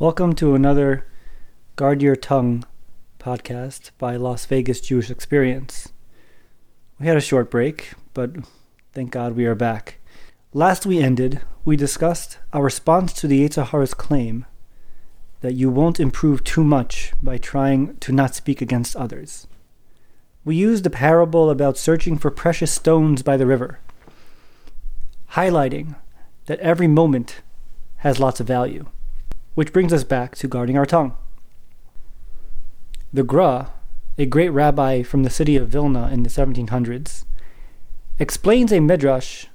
Welcome to another Guard Your Tongue podcast by Las Vegas Jewish Experience. We had a short break, but thank God we are back. Last we ended, we discussed our response to the Yetzer Hara's claim that you won't improve too much by trying to not speak against others. We used a parable about searching for precious stones by the river, highlighting that every moment has lots of value, which brings us back to guarding our tongue. The Gra, a great rabbi from the city of Vilna in the 1700s, explains a midrash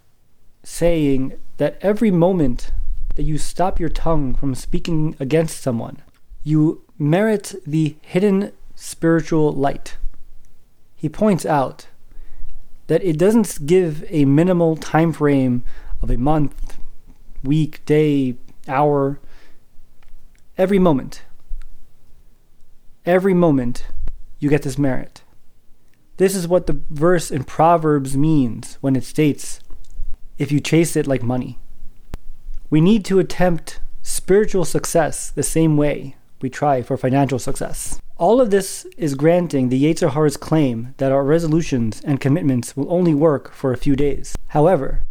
saying that every moment that you stop your tongue from speaking against someone, you merit the hidden spiritual light. He points out that it doesn't give a minimal time frame of a month, week, day, hour, every moment. Every moment you get this merit. This is what the verse in Proverbs means when it states, if you chase it like money. We need to attempt spiritual success the same way we try for financial success. All of this is granting the Yetzer Hara's claim that our resolutions and commitments will only work for a few days. However,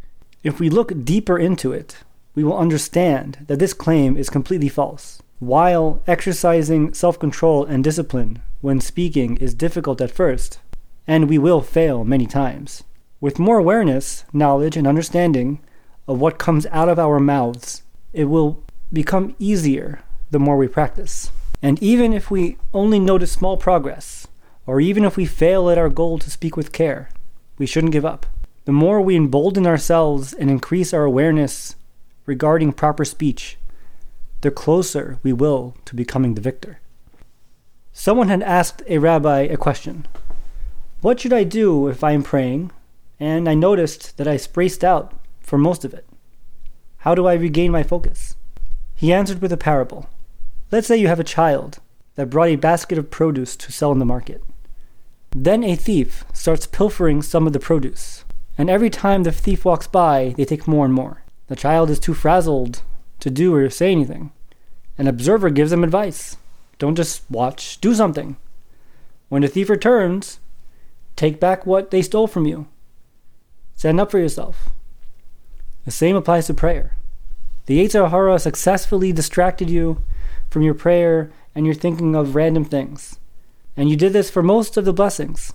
if we look deeper into it, we will understand that this claim is completely false. While exercising self control and discipline when speaking is difficult at first, and we will fail many times, with more awareness, knowledge, and understanding of what comes out of our mouths, it will become easier the more we practice. And even if we only notice small progress, or even if we fail at our goal to speak with care, we shouldn't give up. The more we embolden ourselves and increase our awareness regarding proper speech, the closer we will to becoming the victor. Someone had asked a rabbi a question What should I do if I am praying and I noticed that I spaced out for most of it? How do I regain my focus? He answered with a parable. Let's say you have a child that brought a basket of produce to sell in the market. Then a thief starts pilfering some of the produce, and every time the thief walks by, they take more and more. The child is too frazzled to do or say anything. An observer gives them advice don't just watch, do something. When the thief returns, take back what they stole from you. Stand up for yourself. The same applies to prayer. The Yetzer Hara successfully distracted you from your prayer and you're thinking of random things. And you did this for most of the blessings.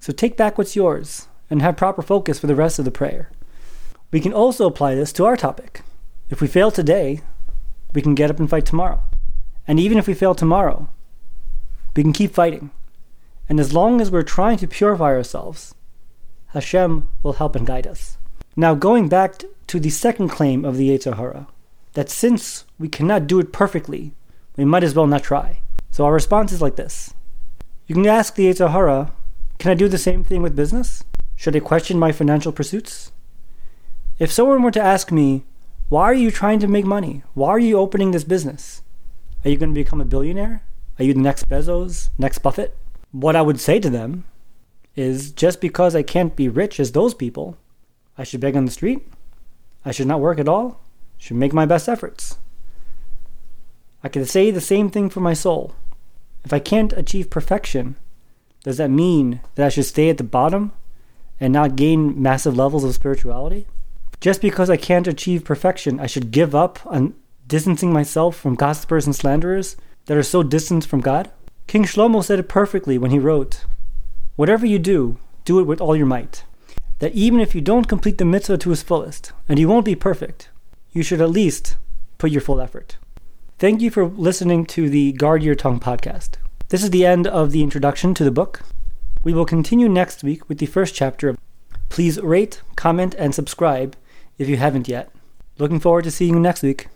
So take back what's yours and have proper focus for the rest of the prayer. We can also apply this to our topic. If we fail today, we can get up and fight tomorrow. And even if we fail tomorrow, we can keep fighting. And as long as we're trying to purify ourselves, Hashem will help and guide us. Now, going back to the second claim of the Yetzer Hara, that since we cannot do it perfectly, we might as well not try. So our response is like this. You can ask the Yetzer Hara, can I do the same thing with business? Should I question my financial pursuits? If someone were to ask me, why are you trying to make money? Why are you opening this business? Are you going to become a billionaire? Are you the next Bezos, next Buffett? What I would say to them is just because I can't be rich as those people, I should beg on the street. I should not work at all. Should make my best efforts. I can say the same thing for my soul. If I can't achieve perfection, does that mean that I should stay at the bottom and not gain massive levels of spirituality? Just because I can't achieve perfection, I should give up on distancing myself from gossipers and slanderers that are so distant from God? King Shlomo said it perfectly when he wrote, Whatever you do, do it with all your might. That even if you don't complete the mitzvah to its fullest, and you won't be perfect, you should at least put your full effort. Thank you for listening to the Guard Your Tongue podcast. This is the end of the introduction to the book. We will continue next week with the first chapter. Please rate, comment, and subscribe if you haven't yet. Looking forward to seeing you next week.